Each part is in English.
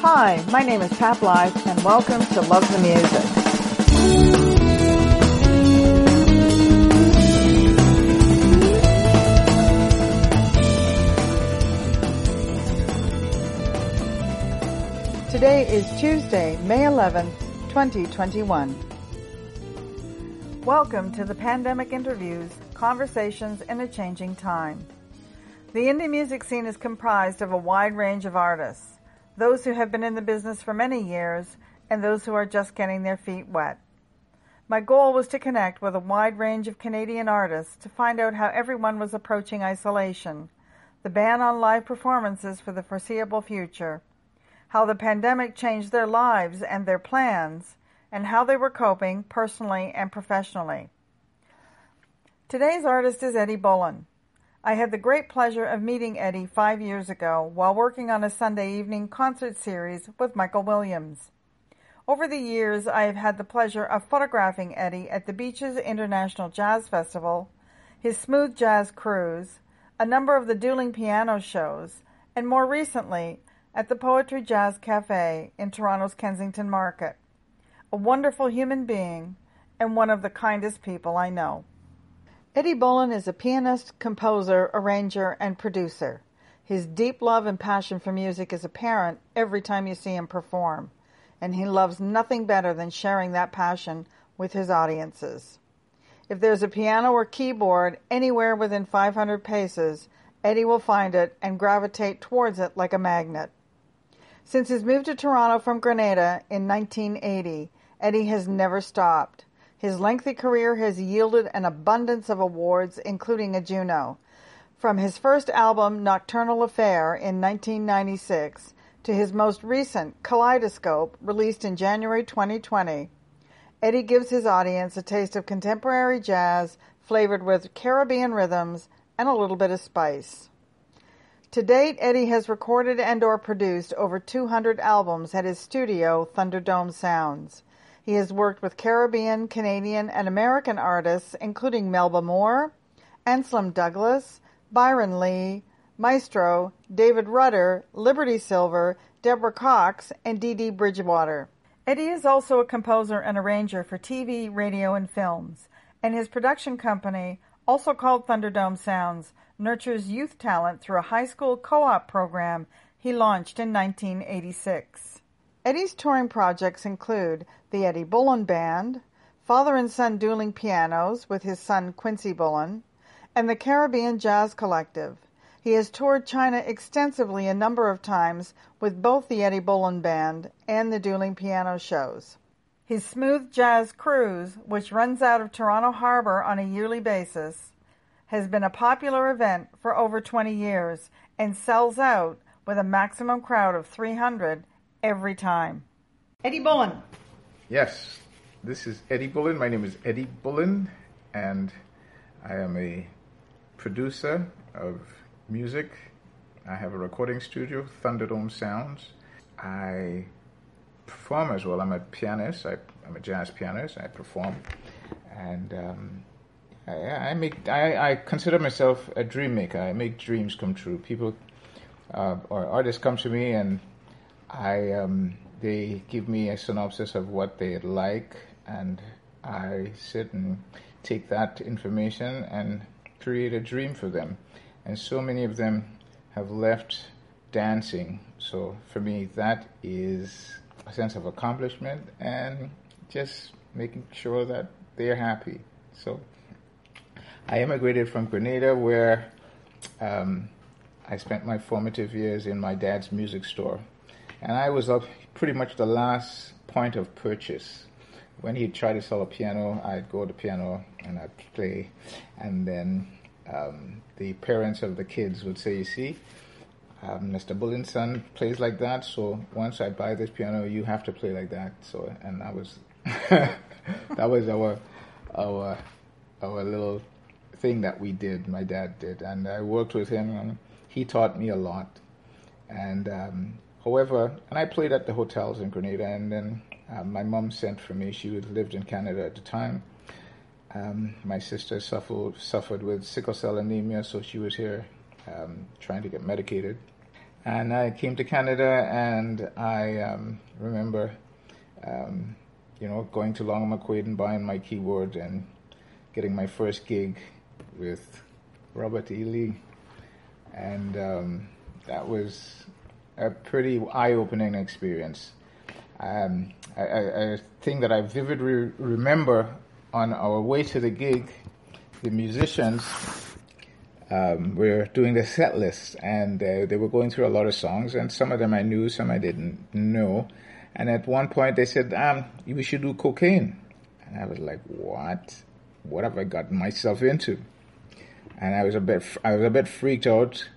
Hi, my name is Pat Blythe and welcome to Love the Music. Today is Tuesday, May 11th, 2021. Welcome to the Pandemic Interviews, Conversations in a Changing Time. The indie music scene is comprised of a wide range of artists, those who have been in the business for many years and those who are just getting their feet wet. My goal was to connect with a wide range of Canadian artists to find out how everyone was approaching isolation, the ban on live performances for the foreseeable future, how the pandemic changed their lives and their plans, and how they were coping personally and professionally. Today's artist is Eddie Bullen. I had the great pleasure of meeting Eddie five years ago while working on a Sunday evening concert series with Michael Williams. Over the years, I have had the pleasure of photographing Eddie at the Beaches International Jazz Festival, his Smooth Jazz Cruise, a number of the dueling piano shows, and more recently, at the Poetry Jazz Cafe in Toronto's Kensington Market. A wonderful human being and one of the kindest people I know. Eddie Bullen is a pianist, composer, arranger, and producer. His deep love and passion for music is apparent every time you see him perform, and he loves nothing better than sharing that passion with his audiences. If there's a piano or keyboard anywhere within 500 paces, Eddie will find it and gravitate towards it like a magnet. Since his move to Toronto from Grenada in 1980, Eddie has never stopped. His lengthy career has yielded an abundance of awards, including a Juno. From his first album, Nocturnal Affair, in 1996, to his most recent, Kaleidoscope, released in January 2020, Eddie gives his audience a taste of contemporary jazz flavored with Caribbean rhythms and a little bit of spice. To date, Eddie has recorded and or produced over 200 albums at his studio, Thunderdome Sounds. He has worked with Caribbean, Canadian, and American artists, including Melba Moore, Anselm Douglas, Byron Lee, Maestro, David Rudder, Liberty Silver, Deborah Cox, and Dee Dee Bridgewater. Eddie is also a composer and arranger for TV, radio, and films, and his production company, also called Thunderdome Sounds, nurtures youth talent through a high school co-op program he launched in 1986. Eddie's touring projects include the Eddie Bullen Band, father and son dueling pianos with his son Quincy Bullen, and the Caribbean Jazz Collective. He has toured China extensively a number of times with both the Eddie Bullen Band and the dueling piano shows. His Smooth Jazz Cruise, which runs out of Toronto Harbor on a yearly basis, has been a popular event for over 20 years and sells out with a maximum crowd of 300 every time. Eddie Bullen. Yes, this is Eddie Bullen. My name is Eddie Bullen, and I am a producer of music. I have a recording studio, Thunderdome Sounds. I perform as well. I'm a pianist. I, am a jazz pianist. I perform, and um, I, I, make. I, I, consider myself a dream maker. I make dreams come true. People uh, or artists come to me, and I um, they give me a synopsis of what they'd like, and I sit and take that information and create a dream for them. And so many of them have left dancing. So for me, that is a sense of accomplishment and just making sure that they're happy. So I immigrated from Grenada, where um, I spent my formative years in my dad's music store. And I was up pretty much the last point of purchase. When he'd try to sell a piano, I'd go to piano and I'd play. And then um, the parents of the kids would say, You see, um, Mr. Bullen's son plays like that, so once I buy this piano, you have to play like that. So, and that was that was our our our little thing that we did. My dad did, and I worked with him, and he taught me a lot. And um, however, and I played at the hotels in Grenada, and then uh, my mom sent for me. She lived in Canada at the time. Um, my sister suffered suffered with sickle cell anemia, so she was here um, trying to get medicated. and I came to Canada, and I um, remember, um, you know, going to Long McQuade and buying my keyboard and getting my first gig with Robert E. Lee, and um, that was a pretty eye-opening experience. Um, thing that I vividly remember on our way to the gig, the musicians um, were doing the set list, and uh, they were going through a lot of songs, and some of them I knew, some I didn't know. And at one point, they said, um, "We should do cocaine," and I was like, "What? What have I gotten myself into?" And I was a bit, I was a bit freaked out,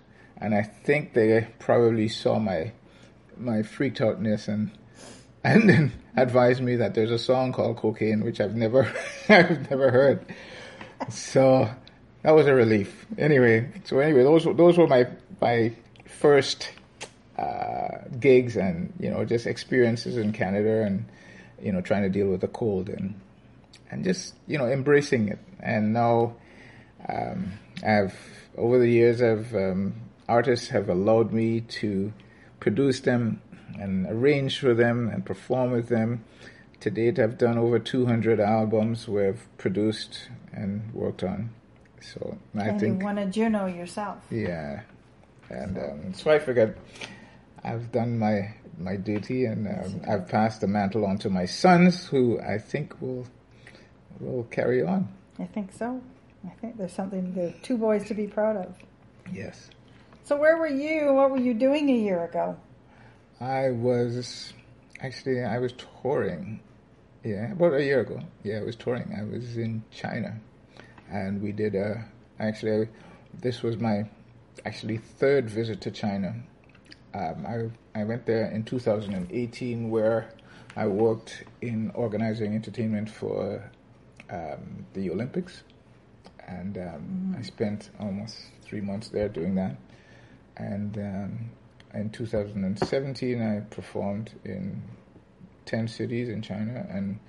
and I think they probably saw my my freaked outness and and then advised me that there's a song called Cocaine, which I've never I've never heard. So that was a relief. Anyway, so anyway, those those were my my first uh, gigs and you know just experiences in Canada and you know trying to deal with the cold and and just you know embracing it. And now um, I've over the years I've um, artists have allowed me to produce them and arrange for them and perform with them. To date, I've done over 200 albums we've produced and worked on. So I and think you won a Juno yourself. Yeah, and um, so I figured I've done my my duty, and um, I've passed the mantle on to my sons, who I think will will carry on. I think so. I think there's something there. Two boys to be proud of. Yes. So where were you? What were you doing a year ago? I was actually I was touring. Yeah, about a year ago. Yeah, I was touring. I was in China and we did a actually this was my actually third visit to China. Um, I I went there in 2018 where I worked in organizing entertainment for um, the Olympics, and um, mm. I spent almost three months there doing that. And um, in 2017, I performed in 10 cities in China, and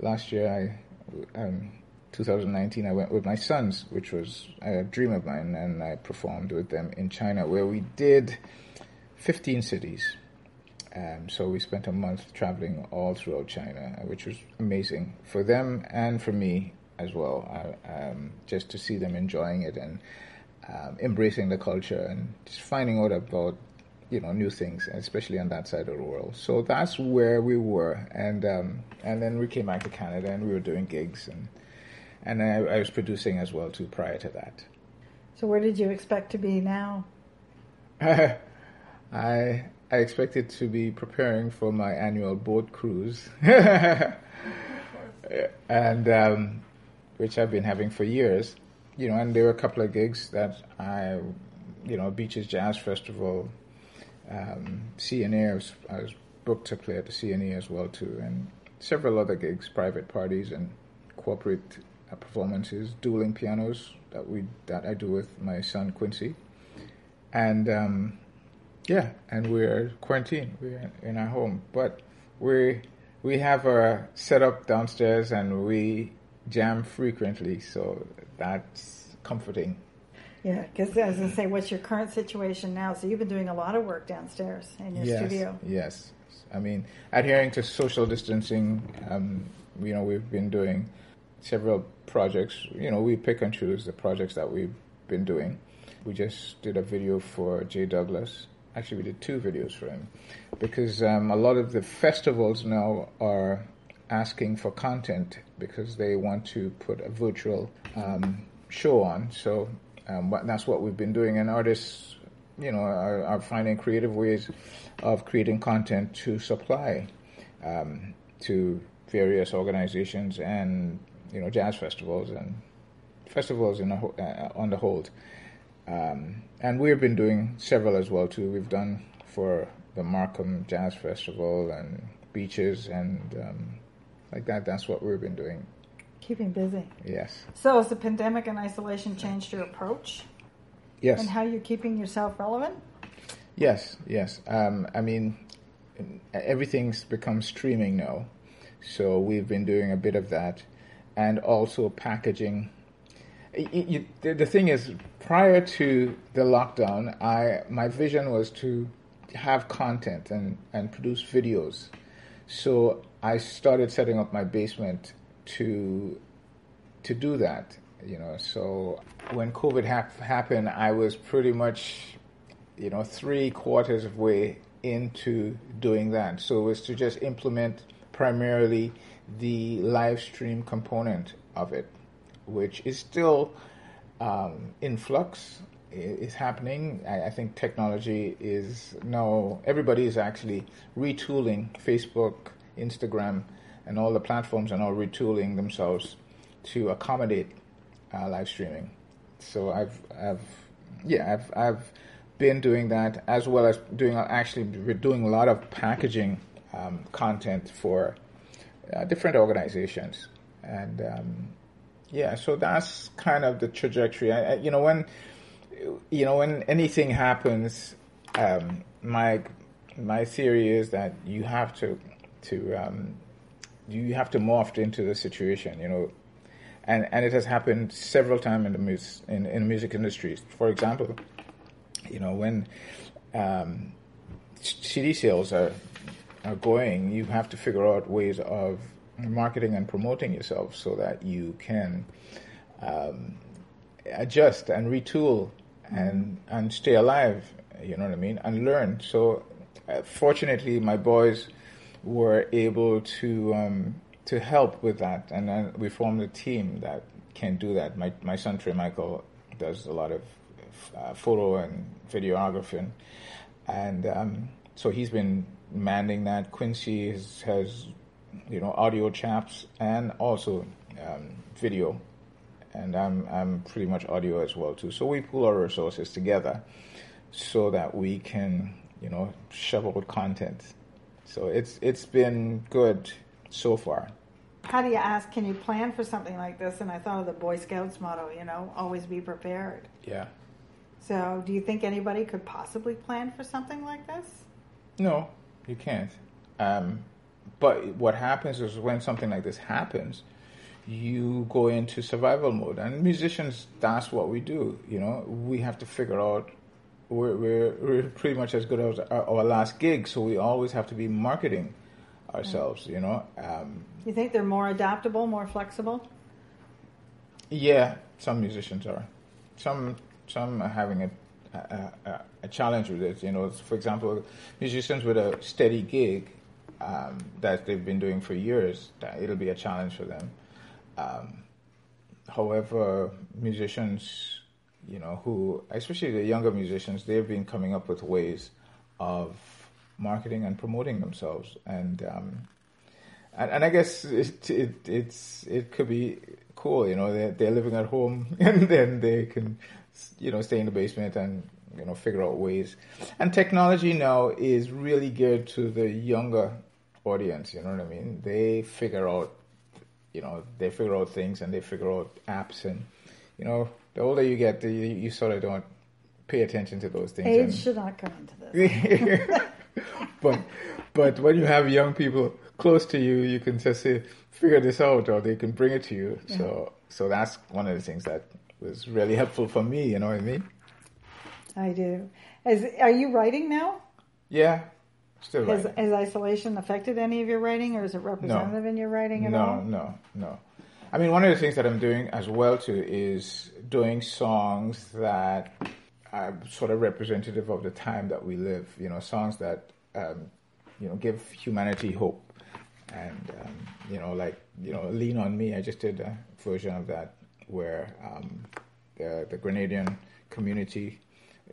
last year I um, 2019, I went with my sons, which was a dream of mine, and I performed with them in China, where we did 15 cities. Um, so we spent a month traveling all throughout China, which was amazing for them and for me as well. um, just to see them enjoying it and um, embracing the culture and just finding out about you know new things, especially on that side of the world. So that's where we were, and um, and then we came back to Canada and we were doing gigs and and I, I, was producing as well too prior to that. So where did you expect to be now? I I expected to be preparing for my annual boat cruise, and um, which I've been having for years. You know, and there were a couple of gigs that I, you know, Beaches Jazz Festival, um, CNA. I was, I was booked to play at the CNA as well too, and several other gigs, private parties and corporate uh, performances, dueling pianos that we that I do with my son Quincy, and um, yeah, and we're quarantined. We're in our home, but we we have a setup downstairs and we jam frequently, so that's comforting. Yeah, because as I say, what's your current situation now? So you've been doing a lot of work downstairs in your yes, studio. Yes, I mean adhering to social distancing. Um, you know, we've been doing several projects. You know, we pick and choose the projects that we've been doing. We just did a video for Jay Douglas. Actually, we did two videos for him because um, a lot of the festivals now are asking for content because they want to put a virtual um, show on. So um, that's what we've been doing, and artists, you know, are, are finding creative ways of creating content to supply um, to various organizations and you know, jazz festivals and festivals a, uh, on the whole. Um, and we've been doing several as well too. We've done for the Markham Jazz Festival and beaches and um, like that. That's what we've been doing. Keeping busy. Yes. So has the pandemic and isolation changed your approach? Yes. And how you're keeping yourself relevant? Yes, yes. Um, I mean, everything's become streaming now. So we've been doing a bit of that and also packaging. You, the, the thing is, prior to the lockdown, I my vision was to have content and, and produce videos. So I started setting up my basement to to do that. You know, so when COVID hap- happened, I was pretty much, you know, three quarters of way into doing that. So it was to just implement primarily the live stream component of it, which is still um, in flux. Is happening. I, I think technology is now everybody is actually retooling Facebook, Instagram, and all the platforms are now retooling themselves to accommodate uh, live streaming. So I've, I've, yeah, I've, I've been doing that as well as doing actually we're doing a lot of packaging um, content for uh, different organizations, and um, yeah, so that's kind of the trajectory. I, I, you know, when you know when anything happens, um, my my theory is that you have to to um, you have to morph into the situation. You know, and and it has happened several times in the mus- in, in music industries. For example, you know when um, CD sales are are going, you have to figure out ways of marketing and promoting yourself so that you can um, adjust and retool and and stay alive. You know what I mean, and learn. So, uh, fortunately, my boys were able to um, to help with that, and then we formed a team that can do that. My my son Trey Michael does a lot of uh, photo and videography, and, and um, so he's been manning that. Quincy has, has you know audio chaps and also um, video, and I'm I'm pretty much audio as well too. So we pull our resources together so that we can you know shovel content. So it's it's been good so far how do you ask, can you plan for something like this? And I thought of the Boy Scouts motto, you know, always be prepared. Yeah. So do you think anybody could possibly plan for something like this? No, you can't. Um, but what happens is when something like this happens, you go into survival mode. And musicians, that's what we do. You know, we have to figure out. We're, we're, we're pretty much as good as our, our last gig, so we always have to be marketing ourselves. You know. Um, you think they're more adaptable, more flexible? Yeah, some musicians are. Some some are having a a, a, a challenge with it. You know, for example, musicians with a steady gig um, that they've been doing for years, that it'll be a challenge for them. Um, however, musicians, you know, who especially the younger musicians, they've been coming up with ways of marketing and promoting themselves. And um, and, and, I guess it, it it's it could be cool. You know, they're, they're living at home and then they can you know stay in the basement and you know figure out ways. And technology now is really geared to the younger audience. You know what I mean? They figure out you know they figure out things and they figure out apps and you know the older you get, the, you sort of don't pay attention to those things. Age and, should not come into this. but but when you have young people close to you, you can just say, figure this out, or they can bring it to you. Yeah. So so that's one of the things that was really helpful for me. You know what I mean? I do. Is are you writing now? Yeah, still has. Has isolation affected any of your writing, or is it representative no. in your writing at no, all? No, no, no. I mean, one of the things that I'm doing as well too is doing songs that are sort of representative of the time that we live. You know, songs that um, you know give humanity hope, and um, you know, like you know, lean on me. I just did a version of that where um, the the Grenadian community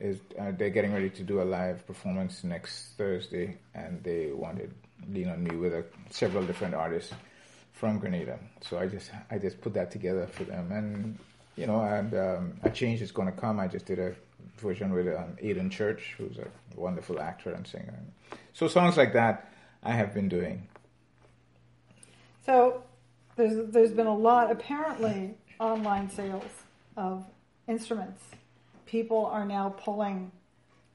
is uh, they're getting ready to do a live performance next Thursday, and they wanted lean on me with a, several different artists from Grenada. So I just I just put that together for them, and you know, and um, a change is going to come. I just did a version with um, Aiden Church, who's a wonderful actor and singer. So songs like that, I have been doing. So there's there's been a lot apparently online sales of instruments. People are now pulling.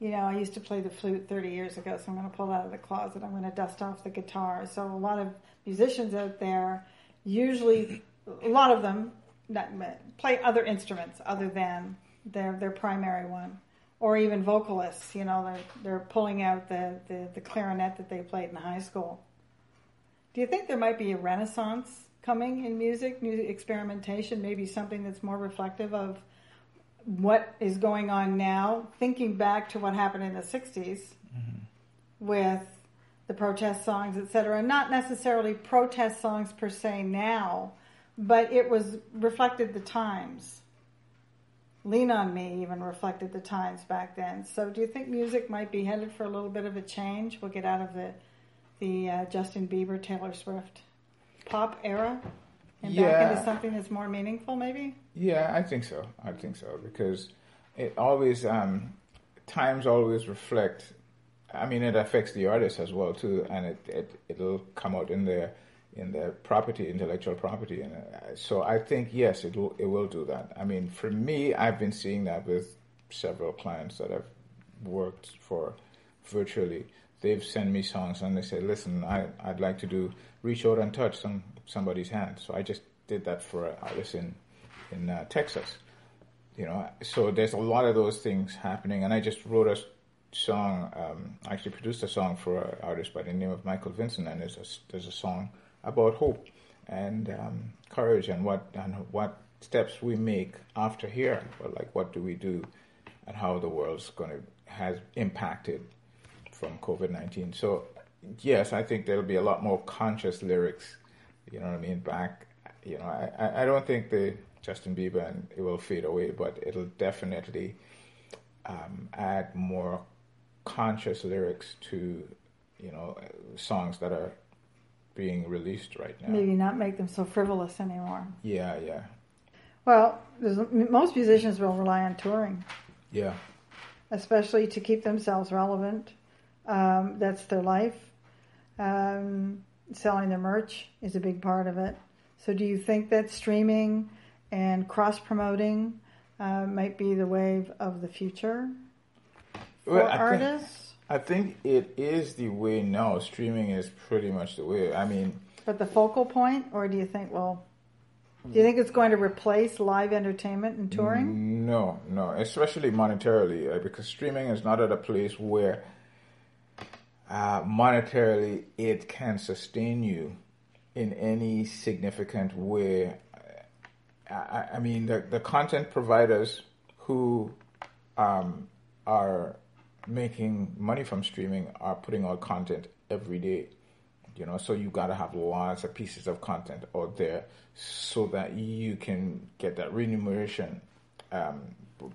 You know, I used to play the flute 30 years ago, so I'm going to pull out of the closet. I'm going to dust off the guitar. So a lot of musicians out there, usually a lot of them play other instruments other than their their primary one, or even vocalists. You know, they're they're pulling out the, the, the clarinet that they played in high school. Do you think there might be a renaissance coming in music, new experimentation, maybe something that's more reflective of what is going on now, thinking back to what happened in the 60s mm-hmm. with the protest songs, etc. Not necessarily protest songs per se now, but it was reflected the times. Lean on Me even reflected the times back then. So, do you think music might be headed for a little bit of a change? We'll get out of the the uh, Justin Bieber, Taylor Swift pop era and yeah. back into something that's more meaningful, maybe. Yeah, I think so. I think so because it always um, times always reflect. I mean, it affects the artist as well too, and it, it it'll come out in their in their property, intellectual property, and uh, so I think yes, it will it will do that. I mean, for me, I've been seeing that with several clients that I've worked for virtually. They've sent me songs and they say, "Listen, I I'd like to do reach out and touch some somebody's hand." So I just did that for an artist in in uh, Texas. You know, so there's a lot of those things happening, and I just wrote a song. Um, I actually produced a song for an artist by the name of Michael Vincent, and there's a there's a song about hope and um, courage and what and what steps we make after here, or like what do we do, and how the world's going to has impacted from COVID nineteen. So yes, I think there'll be a lot more conscious lyrics. You know what I mean? Back, you know, I I don't think the Justin Bieber and it will fade away, but it'll definitely um, add more conscious lyrics to you know songs that are being released right now. Maybe not make them so frivolous anymore. Yeah, yeah. Well, most musicians will rely on touring. Yeah. Especially to keep themselves relevant. Um, that's their life. Um, selling their merch is a big part of it. So, do you think that streaming and cross promoting uh, might be the wave of the future for well, artists? I think it is the way now. Streaming is pretty much the way. I mean, but the focal point, or do you think? Well, do you think it's going to replace live entertainment and touring? No, no, especially monetarily, uh, because streaming is not at a place where uh, monetarily it can sustain you in any significant way. I, I mean, the, the content providers who um, are making money from streaming are putting out content every day. You know, so you got to have lots of pieces of content out there so that you can get that remuneration. Um,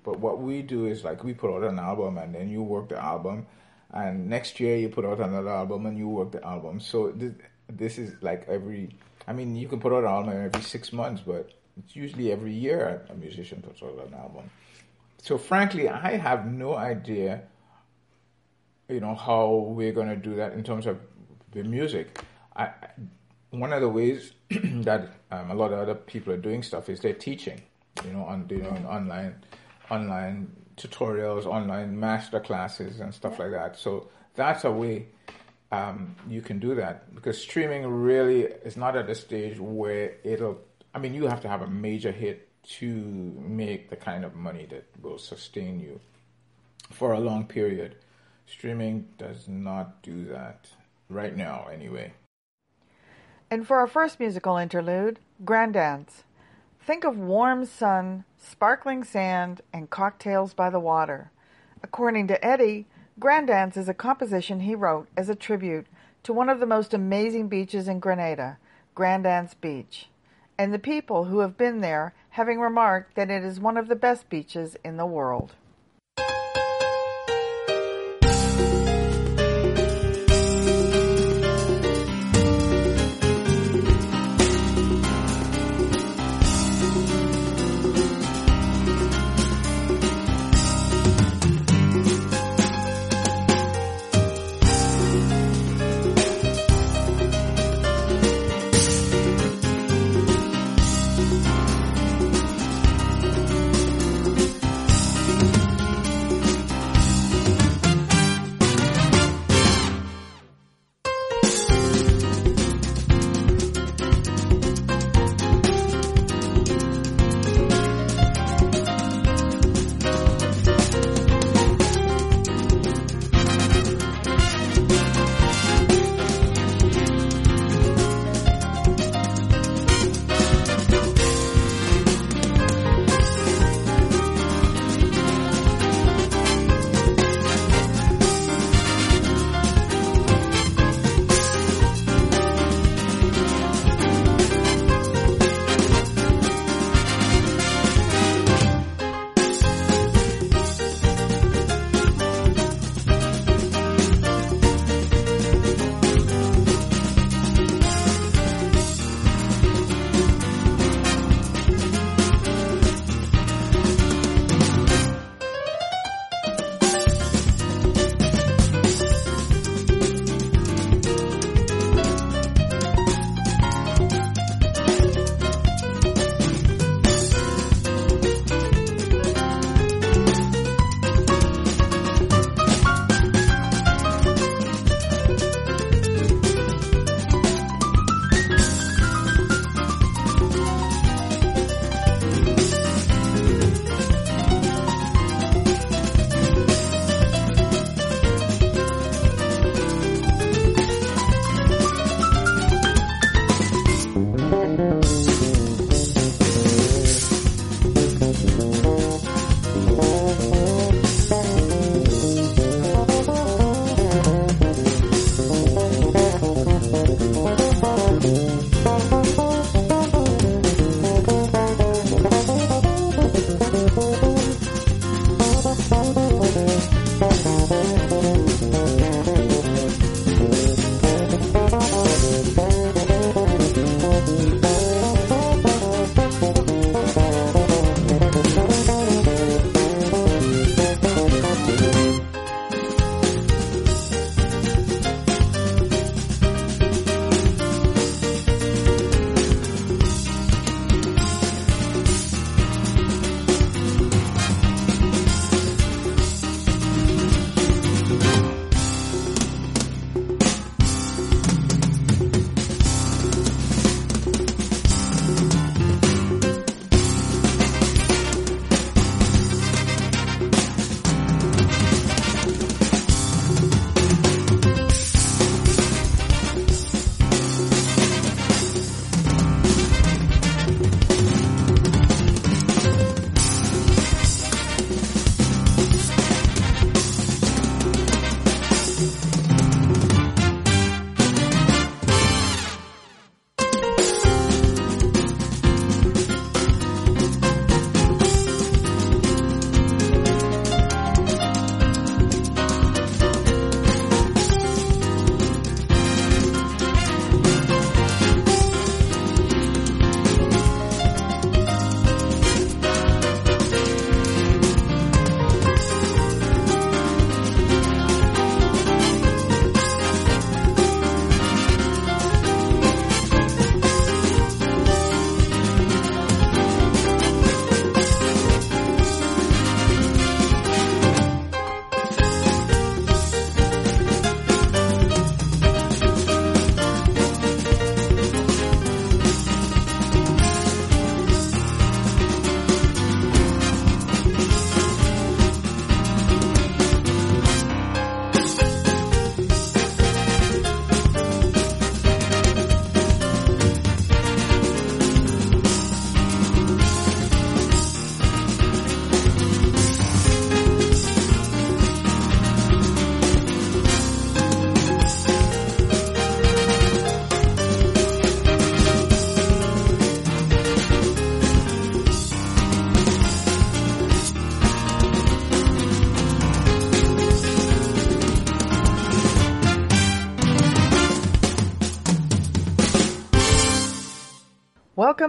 but what we do is like we put out an album and then you work the album, and next year you put out another album and you work the album. So this, this is like every. I mean, you can put out an album every six months, but it's usually every year a musician puts out an album. So frankly, I have no idea you know how we're going to do that in terms of the music. I, one of the ways that um, a lot of other people are doing stuff is they're teaching, you know, on you know online online tutorials, online master classes, and stuff like that. So that's a way um, you can do that because streaming really is not at a stage where it'll. I mean, you have to have a major hit to make the kind of money that will sustain you for a long period. Streaming does not do that. Right now, anyway. And for our first musical interlude, Grand Anse. Think of warm sun, sparkling sand, and cocktails by the water. According to Eddie, Grand Anse is a composition he wrote as a tribute to one of the most amazing beaches in Grenada, Grand Anse Beach, and the people who have been there having remarked that it is one of the best beaches in the world.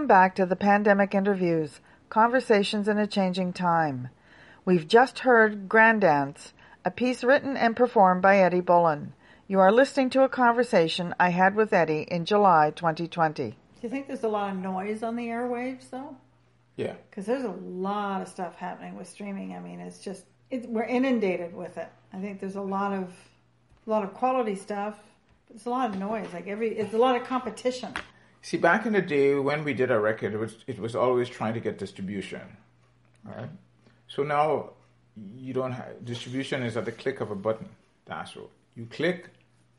Back to the Pandemic Interviews Conversations in a Changing Time. We've just heard Grand Anse, a piece written and performed by Eddie Bullen. You are listening to a conversation I had with Eddie in July 2020. Do you think there's a lot of noise on the airwaves, though? Yeah. Because there's a lot of stuff happening with streaming. I mean, it's just it, we're inundated with it. I think there's a lot of a lot of quality stuff. But there's a lot of noise. Like every, it's a lot of competition. See, back in the day when we did a record, it was it was always trying to get distribution, right? So now you don't have distribution is at the click of a button. That's all. You click,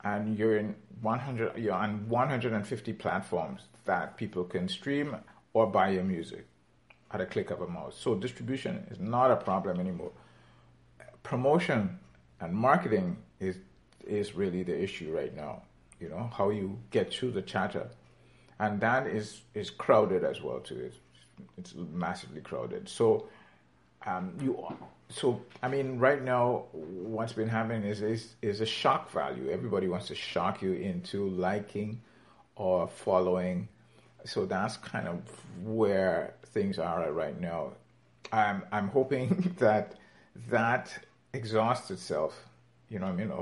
and you're in 100. You're on 150 platforms that people can stream or buy your music at a click of a mouse. So distribution is not a problem anymore. Promotion and marketing is is really the issue right now. You know how you get through the chatter and that is is crowded as well too. It's, it's massively crowded. So um, you so I mean right now what's been happening is, is is a shock value. Everybody wants to shock you into liking or following. So that's kind of where things are right now. I'm I'm hoping that that exhausts itself. You know I mean?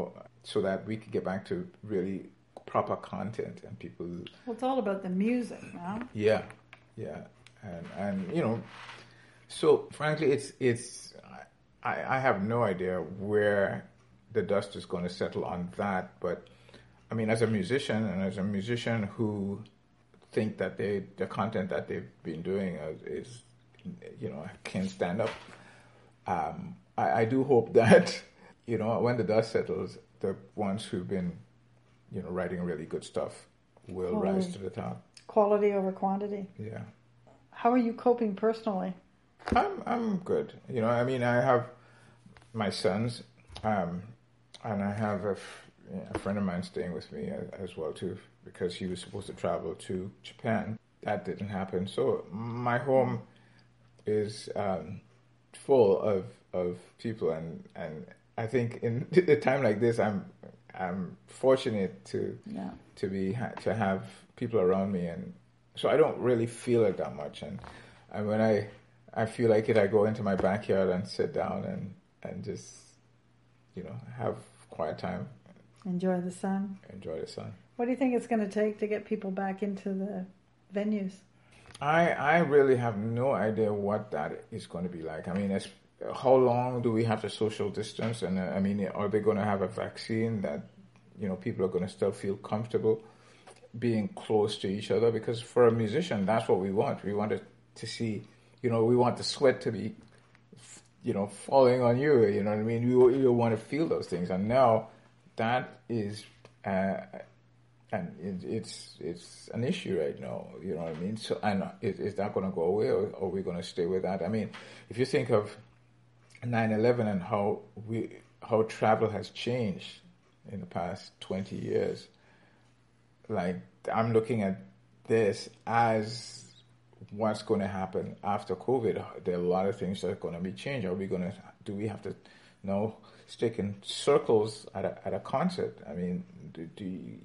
So that we can get back to really proper content and people. Well, it's all about the music now. Yeah, yeah, and and you know, so frankly, it's it's I, I have no idea where the dust is going to settle on that, but I mean, as a musician and as a musician who think that they the content that they've been doing is you know can stand up. Um, I, I do hope that you know when the dust settles, the ones who've been you know, writing really good stuff will Quality. rise to the top. Quality over quantity. Yeah. How are you coping personally? I'm I'm good. You know, I mean, I have my sons, um, and I have a, a, friend of mine staying with me as well too, because he was supposed to travel to Japan. That didn't happen. So my home is um, full of of people, and and I think in a time like this, I'm I'm fortunate to yeah. to be to have people around me, and so I don't really feel it that much. And and when I I feel like it, I go into my backyard and sit down and and just you know have quiet time. Enjoy the sun. Enjoy the sun. What do you think it's going to take to get people back into the venues? I I really have no idea what that is going to be like. I mean, how long do we have to social distance? And uh, I mean, are they going to have a vaccine that you know people are going to still feel comfortable being close to each other? Because for a musician, that's what we want. We want to see, you know, we want the sweat to be, you know, falling on you. You know what I mean? You you want to feel those things, and now that is. Uh, and it, it's it's an issue right now. You know what I mean? So, and is, is that going to go away, or are we going to stay with that? I mean, if you think of 9/11 and how we how travel has changed in the past 20 years. Like I'm looking at this as what's going to happen after COVID. There are a lot of things that are going to be changed. Are we going to do we have to you know stick in circles at a at a concert? I mean, do, do you,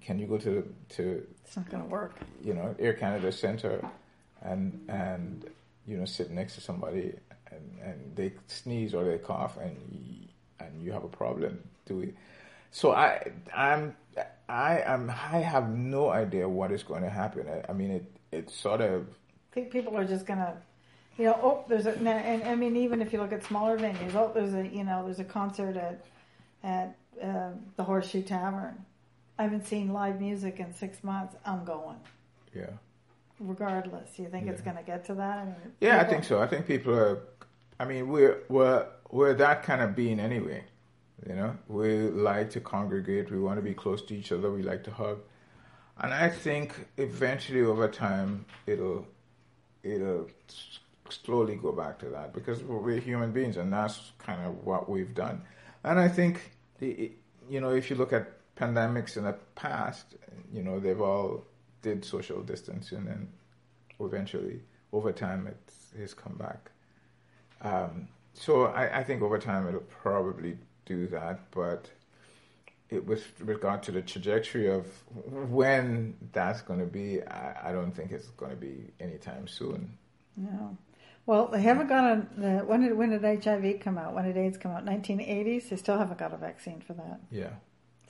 can you go to to It's not going to work. You know, Air Canada Center and and you know sit next to somebody and, and they sneeze or they cough and and you have a problem. Do it So I I'm I am I have no idea what is going to happen. I, I mean it it sort of. I think people are just gonna, you know, oh there's a and I mean even if you look at smaller venues, oh there's a you know there's a concert at at uh, the Horseshoe Tavern. I haven't seen live music in six months. I'm going. Yeah regardless. Do you think yeah. it's going to get to that? I mean, yeah, people... I think so. I think people are I mean, we're we're we're that kind of being anyway. You know, we like to congregate. We want to be close to each other. We like to hug, and I think eventually, over time, it'll it'll slowly go back to that because we're human beings, and that's kind of what we've done. And I think, the, you know, if you look at pandemics in the past, you know, they've all did social distancing, and eventually, over time, it has come back. Um, so I, I, think over time it'll probably do that, but it with regard to the trajectory of when that's going to be, I, I don't think it's going to be anytime soon. No. Well, they haven't got a. The, when did when did HIV come out? When did AIDS come out? 1980s. They still haven't got a vaccine for that. Yeah.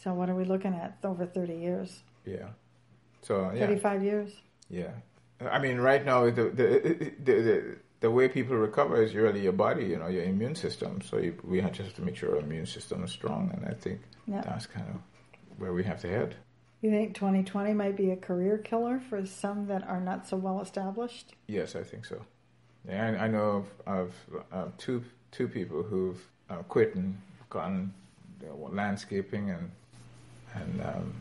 So what are we looking at? Over 30 years. Yeah. So yeah. 35 years. Yeah. I mean, right now the the the, the, the way people recover is really your body, you know, your immune system. So you, we have to make sure our immune system is strong, and I think Yeah. that's kind of where we have to head. You think 2020 might be a career killer for some that are not so well established? Yes, I think so. Yeah, I, I know of, of uh, two two people who've uh, quit and gone you know, landscaping and and um,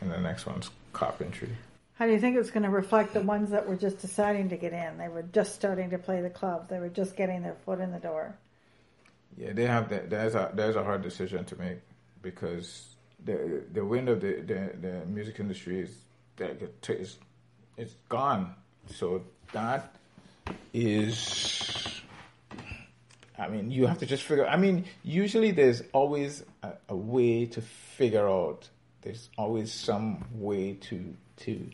and the next one's carpentry. How do you think it's going to reflect the ones that were just deciding to get in? They were just starting to play the club. They were just getting their foot in the door. Yeah, they have that. There's a there's a hard decision to make because the the wind of the the, the music industry is that is it's gone. So that is. I mean, you have to just figure. I mean, usually there's always a, a way to figure out. There's always some way to to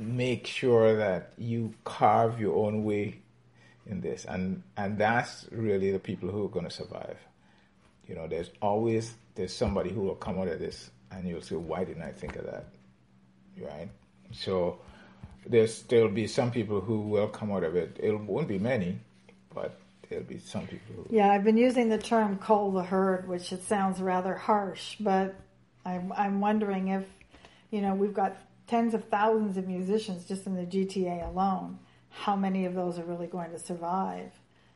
make sure that you carve your own way in this, and and that's really the people who are going to survive. You know, there's always there's somebody who will come out of this, and you'll say, "Why didn't I think of that?" Right? So there's there'll be some people who will come out of it. It won't be many, but there'll be some people who. Yeah, I've been using the term "cull the herd," which it sounds rather harsh, but I'm I'm wondering if, you know, we've got tens of thousands of musicians just in the GTA alone. How many of those are really going to survive?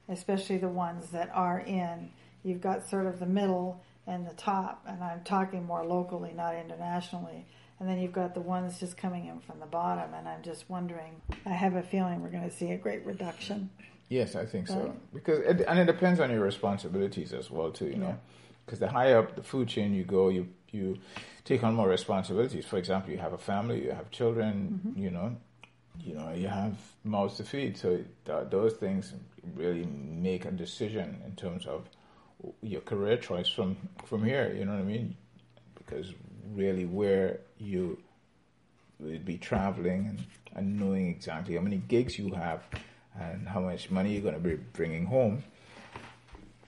Especially the ones that are in. You've got sort of the middle and the top, and I'm talking more locally, not internationally. And then you've got the ones just coming in from the bottom, and I'm just wondering. I have a feeling we're going to see a great reduction. Yes, I think so. Because it, and it depends on your responsibilities as well too. You know, because the higher up the food chain you go, you you take on more responsibilities. For example, you have a family, you have children. Mm-hmm. You know, you know, you have mouths to feed. So th- those things really make a decision in terms of your career choice from from here. You know what I mean? Because really, where you would be traveling and, and knowing exactly how many gigs you have and how much money you're going to be bringing home.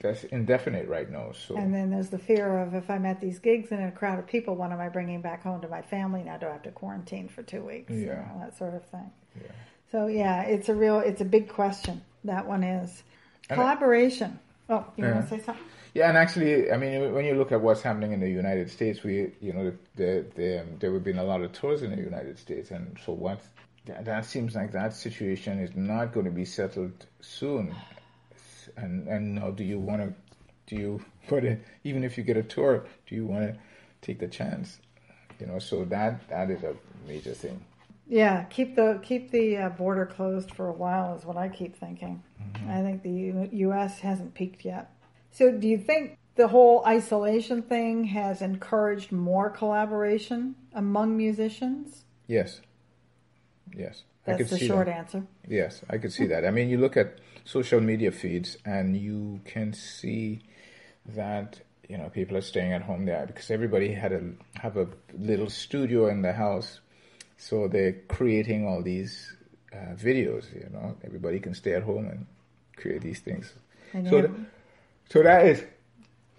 That's indefinite right now. So And then there's the fear of if I'm at these gigs and in a crowd of people, what am I bringing back home to my family? Now do I have to quarantine for two weeks? You Yeah. know, that sort of thing. yeah. So yeah, it's a real, it's a big question. That one is And I- collaboration. Oh, you Yeah. want to say something? Yeah, and actually, I mean, when you look at what's happening in the United States, we, you know, the, the, um, there have been a lot of tours in the United States, and so what? That, that seems like that situation is not going to be settled soon. And and now, do you want to? Do you want to? Even if you get a tour, do you want to take the chance? You know, so that that is a major thing. Yeah, keep the keep the uh, border closed for a while is what I keep thinking. Mm-hmm. I think the U- U.S. hasn't peaked yet. So, do you think the whole isolation thing has encouraged more collaboration among musicians? Yes. Yes. I That's could the see short that. answer. Yes, I could see that. I mean, you look at social media feeds and you can see that you know people are staying at home there because everybody had a have a little studio in the house, so they're creating all these uh, videos. You know, everybody can stay at home and create these things. So, th- so that is,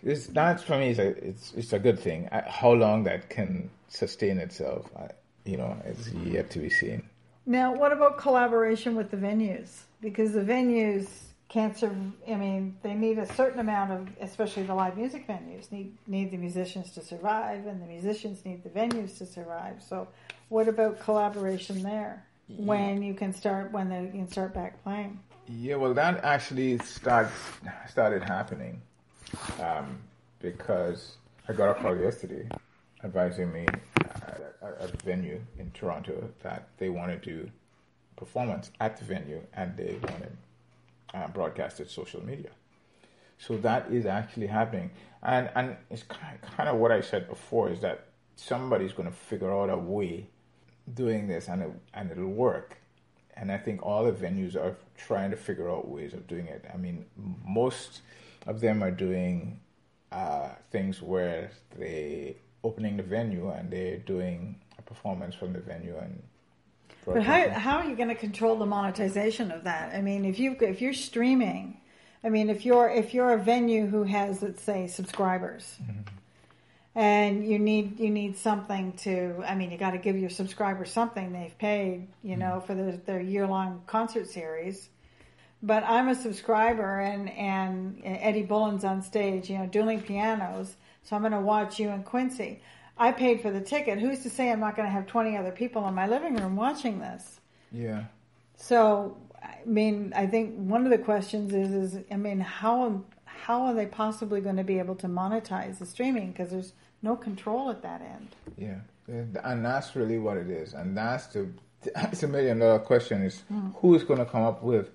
is that for me is a it's it's a good thing. Uh, How long that can sustain itself, I, you know, is yet to be seen. Now, what about collaboration with the venues? Because the venues can't serve. I mean, they need a certain amount of, especially the live music venues, need need the musicians to survive, and the musicians need the venues to survive. So, what about collaboration there? When you can start, when they can start back playing. Yeah, well, that actually start, started happening um, because I got a call yesterday advising me at a, venue in Toronto that they wanted to performance at the venue and they wanted uh, broadcasted social media. So that is actually happening, and and it's kind of, kind of what I said before is that somebody's going to figure out a way doing this and it, and it'll work. And I think all the venues are trying to figure out ways of doing it. I mean, most of them are doing uh, things where they opening the venue and they're doing a performance from the venue and. But how how are you going to control the monetization of that? I mean, if you if you're streaming, I mean, if you're if you're a venue who has let's say subscribers. Mm-hmm. And you need you need something to. I mean, you got to give your subscribers something they've paid, you know, mm-hmm. for their, their year long concert series but I'm a subscriber and, and Eddie Bullen's on stage, you know, dueling pianos. So I'm going to watch you and Quincy. I paid for the ticket. Who's to say I'm not going to have 20 other people in my living room watching this? Yeah. So, I mean, I think one of the questions is, is I mean, how how are they possibly going to be able to monetize the streaming? Because there's no control at that end. Yeah, and that's really what it is, and that's the that's a million dollar question: is mm. who is going to come up with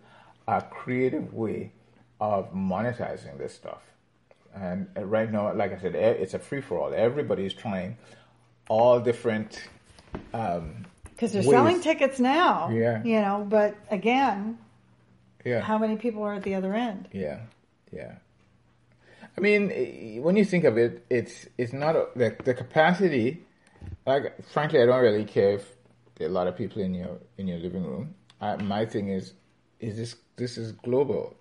a creative way of monetizing this stuff? And right now, like I said, it's a free for all. Everybody's trying all different. Because um, they're ways. selling tickets now. Yeah. You know, but again, yeah. how many people are at the other end? Yeah. Yeah. I mean, when you think of it, it's it's not a, the the capacity. Like, frankly, I don't really care if there are a lot of people in your in your living room. I, my thing is, is this this is global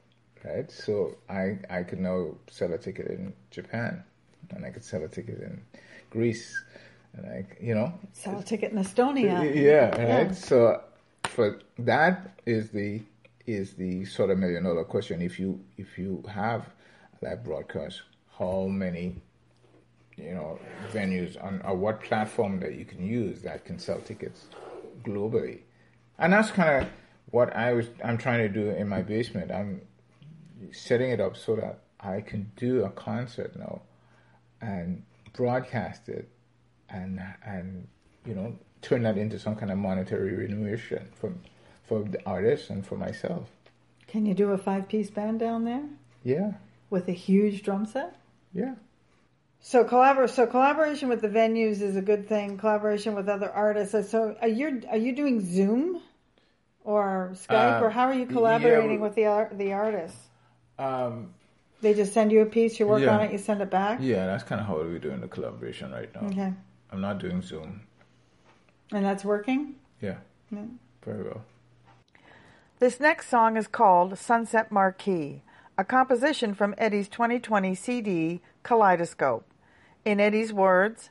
right? So I I could now sell a ticket in Japan, and I could sell a ticket in Greece, and I you know sell a ticket in Estonia. Yeah, right. Yeah. So for that is the is the sort of million dollar question. If you if you have that broadcast, how many you know venues on or what platform that you can use that can sell tickets globally, and that's kind of what I was I'm trying to do in my basement. I'm setting it up so that I can do a concert now and broadcast it and and you know turn that into some kind of monetary remuneration for for the artists and for myself. Can you do a five piece band down there? Yeah. With a huge drum set? Yeah. So collabor- so collaboration with the venues is a good thing. Collaboration with other artists. So are you are you doing Zoom or Skype uh, or how are you collaborating yeah, with the the artists? Um, they just send you a piece, you work yeah. on it, you send it back? Yeah, that's kind of how we're doing the collaboration right now. Okay. I'm not doing Zoom. And that's working? Yeah. yeah. Very well. This next song is called Sunset Marquee, a composition from Eddie's 2020 CD, Kaleidoscope. In Eddie's words,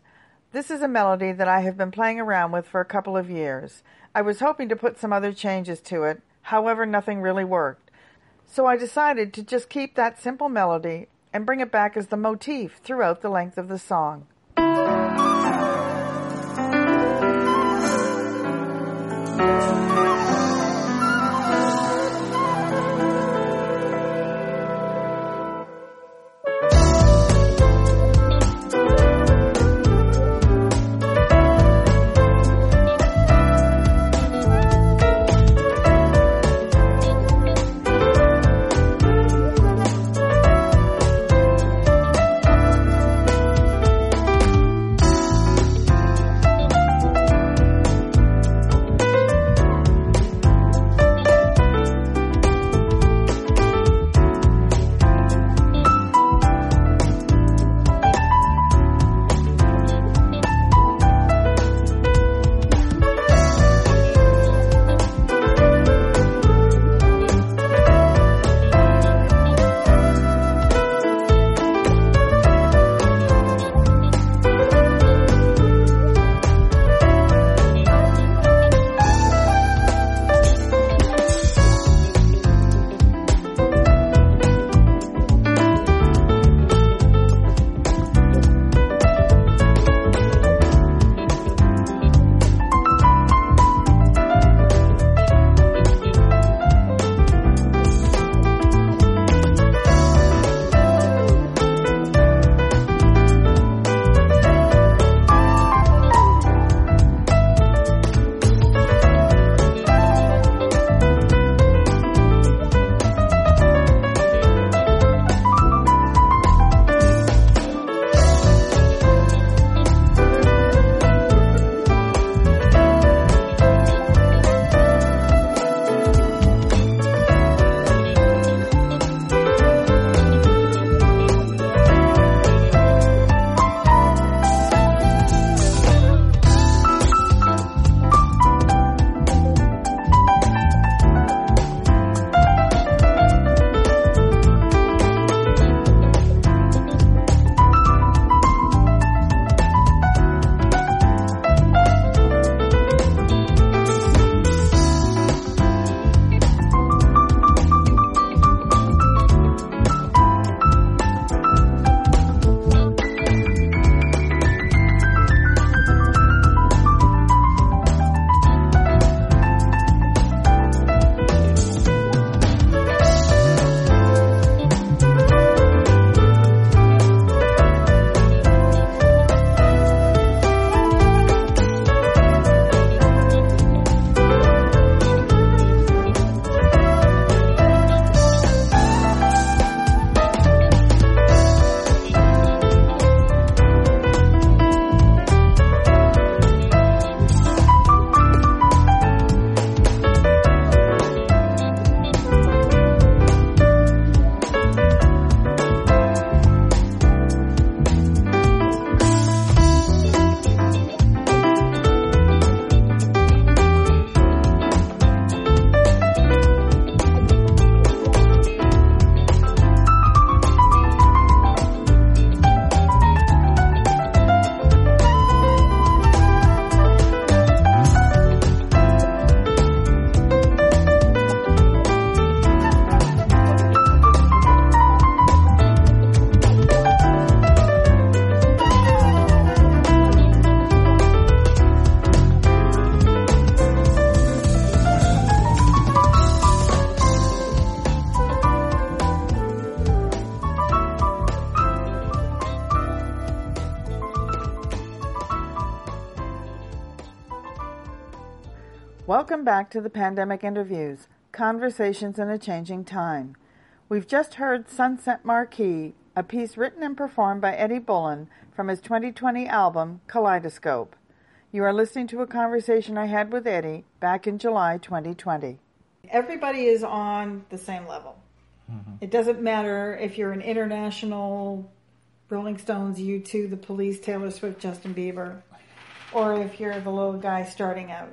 this is a melody that I have been playing around with for a couple of years. I was hoping to put some other changes to it, however, nothing really worked. So I decided to just keep that simple melody and bring it back as the motif throughout the length of the song. Back to the Pandemic Interviews Conversations in a Changing Time. We've just heard Sunset Marquee, a piece written and performed by Eddie Bullen from his 2020 album Kaleidoscope. You are listening to a conversation I had with Eddie back in July 2020. Everybody is on the same level. Mm-hmm. It doesn't matter if you're an international Rolling Stones, U2, The Police, Taylor Swift, Justin Bieber, or if you're the little guy starting out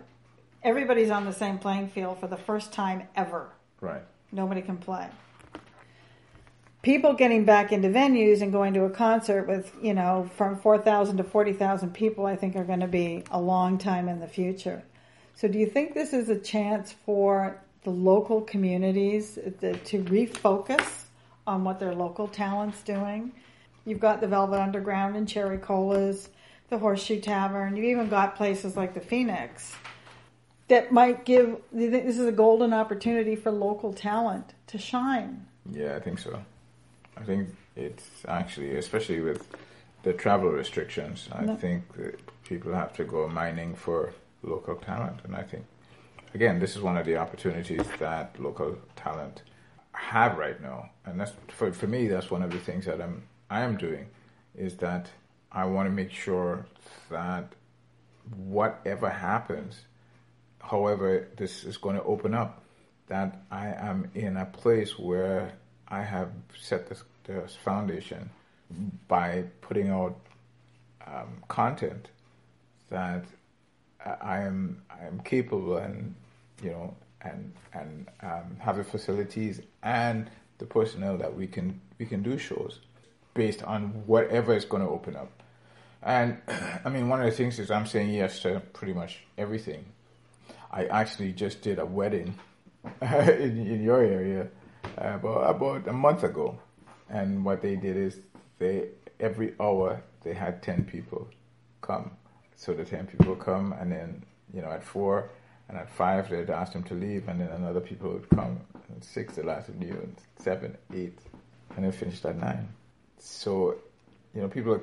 everybody's on the same playing field for the first time ever. Right. Nobody can play. People getting back into venues and going to a concert with, you know, from 4,000 to 40,000 people, I think are going to be a long time in the future. So, do you think this is a chance for the local communities to refocus on what their local talent's doing? You've got the Velvet Underground and Cherry Colas, the Horseshoe Tavern. You've even got places like the Phoenix that might give this is a golden opportunity for local talent to shine. Yeah, I think so. I think it's actually, especially with the travel restrictions, I no. think that people have to go mining for local talent, and I think again, this is one of the opportunities that local talent have right now, and that's for for me. That's one of the things that I'm I am doing, is that I want to make sure that whatever happens however this is going to open up, that I am in a place where I have set this, this foundation by putting out um, content that I am I am capable and you know and and um, have the facilities and the personnel that we can we can do shows based on whatever is going to open up. And I mean, one of the things is I'm saying yes to pretty much everything I actually just did a wedding in, in your area uh, about, about a month ago. And what they did is they every hour they had 10 people come. So the 10 people come, and then, you know, at four and at five they'd ask them to leave, and then another people would come. And six, the last of you, and seven, eight, and then finished at nine. So, you know, people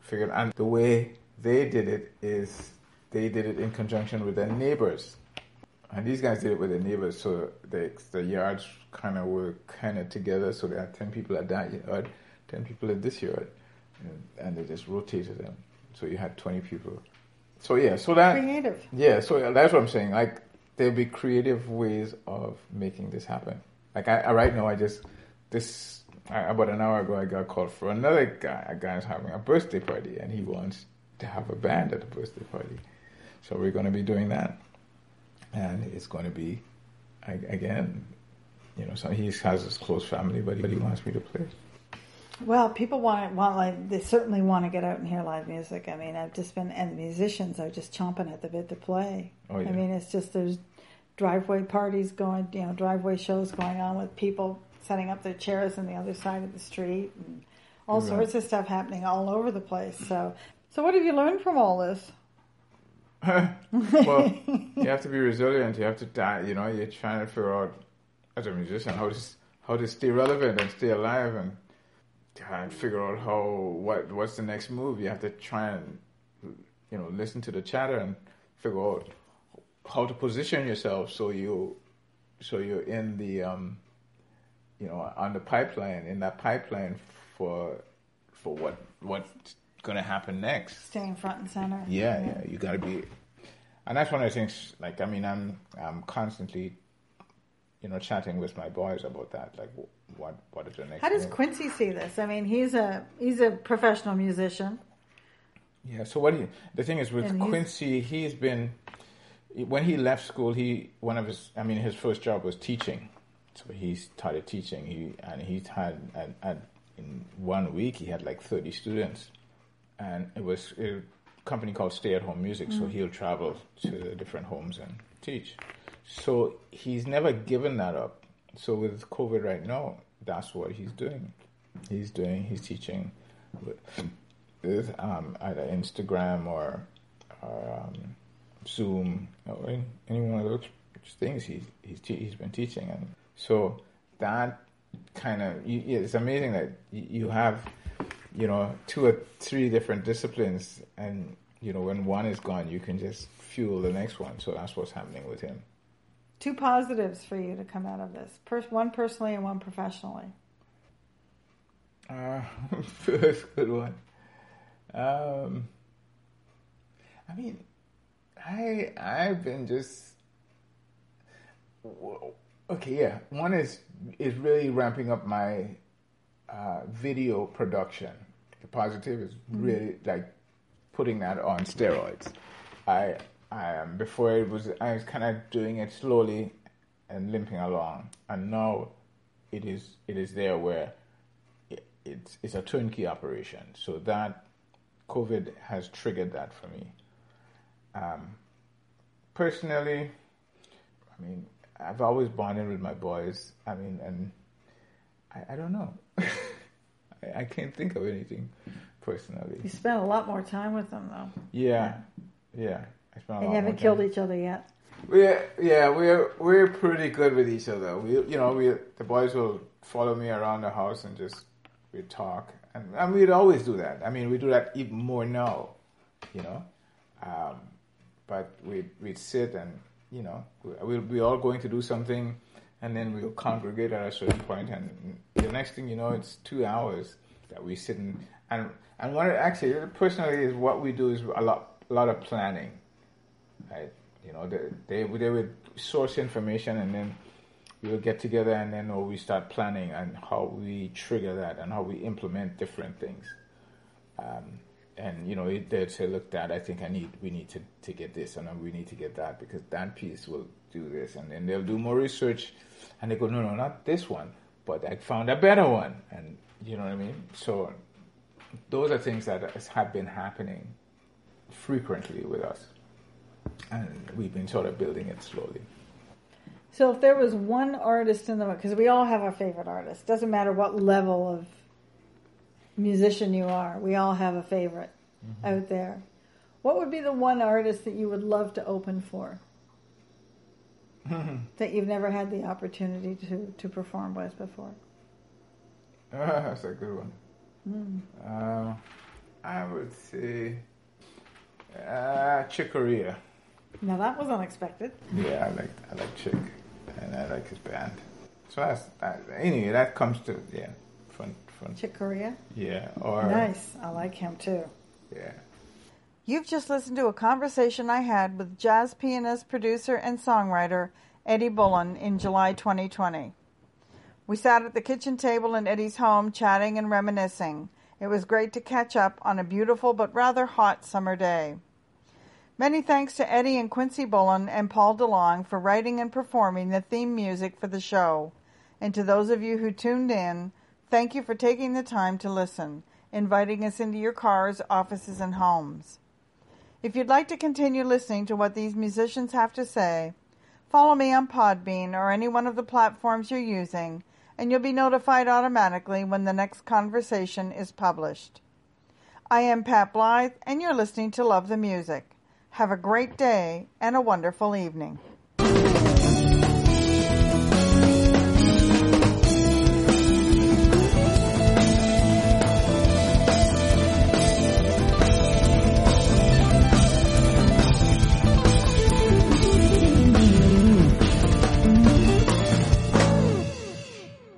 figured, and the way they did it is they did it in conjunction with their neighbors. And these guys did it with their neighbors, so the, the yards kind of were kind of together. So they had 10 people at that yard, 10 people at this yard, and, and they just rotated them. So you had 20 people. So yeah, so that. Creative. Yeah, so that's what I'm saying. Like, there'll be creative ways of making this happen. Like, I, I right now, I just, this, I, about an hour ago, I got called for another guy. A guy's having a birthday party, and he wants to have a band at the birthday party. So we're going to be doing that, and it's going to be again, you know, so he has his close family, but he, but he wants me to play. Well, people want want like they certainly want to get out and hear live music. I mean, I've just been and the musicians are just chomping at the bit to play. Oh, yeah. I mean, it's just there's driveway parties going, you know, driveway shows going on with people setting up their chairs on the other side of the street and all right. sorts of stuff happening all over the place. So, so what have you learned from all this? Well, you have to be resilient. You have to die. You know, you're trying to figure out as a musician how to how to stay relevant and stay alive and try and figure out how what what's the next move. You have to try and you know listen to the chatter and figure out how to position yourself so you so you're in the um, you know on the pipeline in that pipeline for for what what's going to happen next. Staying front and center. Yeah, yeah, yeah you got to be, and that's one of the things. Like, I mean, I'm I'm constantly, you know, chatting with my boys about that. Like, what what is the next? How does move? Quincy see this? I mean, he's a he's a professional musician. Yeah. So what he, the thing is with and Quincy, he's been when he left school. He one of his I mean his first job was teaching, so he started teaching. He and he had and, and in one week he had like thirty students and it was a company called Stay at Home Music. Mm. So he'll travel to the different homes and teach. So he's never given that up. So with COVID right now, that's what he's doing. He's doing. He's teaching with, with um, either Instagram or, or um, Zoom or any one of those things. He's he's te- he's been teaching, and so that kind of it's amazing that you have you know, two or three different disciplines, and you know, when one is gone, you can just fuel the next one. So that's what's happening with him. Two positives for you to come out of this: one personally and one professionally. Uh, first good one. Um, I mean, I I've been just okay. Yeah, one is is really ramping up my uh, video production. The positive is mm-hmm. really like putting that on steroids. I I um, before it was I was kind of doing it slowly and limping along, and now it is it is there where it, it's it's a turnkey operation. So that COVID has triggered that for me. Um, personally, I mean, I've always bonded with my boys. I mean, and I, I don't know. I, I, can't think of anything personally. You spent a lot more time with them, though. Yeah, yeah. I spent. and you haven't killed each other yet. We yeah we're we're pretty good with each other. We you know we the boys will follow me around the house and just we talk and, and we'd always do that. I mean we do that even more now, you know. Um, but we we'd sit and you know we'll be all going to do something and then we'll congregate at a certain point, and the next thing you know, it's two hours that we sit and and and what actually personally is what we do is a lot a lot of planning, right? You know, they they, they would source information and then we'll get together and then we start planning and how we trigger that and how we implement different things. Um, and you know they'd say, "Look, Dad, I think I need we need to, to get this and uh, we need to get that because that piece will do this." And then they'll do more research, and they go, "No, no, not this one, but I found a better one." And you know what I mean? So those are things that have been happening frequently with us, and we've been sort of building it slowly. So if there was one artist in the because we all have our favorite artist, doesn't matter what level of musician you are. We all have a favorite mm-hmm. out there. What would be the one artist that you would love to open for? that you've never had the opportunity to, to perform with before? Uh, that's a good one. Mm. Uh, I would say uh, Chick Corea. Now that was unexpected. Yeah, I like I like Chick, and I like his band. So that's that, anyway. That comes to yeah, fun. Chick Corea? Yeah. Or Nice. I like him too. Yeah. You've just listened to a conversation I had with jazz pianist, producer, and songwriter Eddie Bullen in July 2020. We sat at the kitchen table in Eddie's home chatting and reminiscing. It was great to catch up on a beautiful but rather hot summer day. Many thanks to Eddie and Quincy Bullen and Paul DeLong for writing and performing the theme music for the show. And to those of you who tuned in, Thank you for taking the time to listen, inviting us into your cars, offices, and homes. If you'd like to continue listening to what these musicians have to say, follow me on Podbean or any one of the platforms you're using, and you'll be notified automatically when the next conversation is published. I am Pat Blythe, and you're listening to Love the Music. Have a great day and a wonderful evening.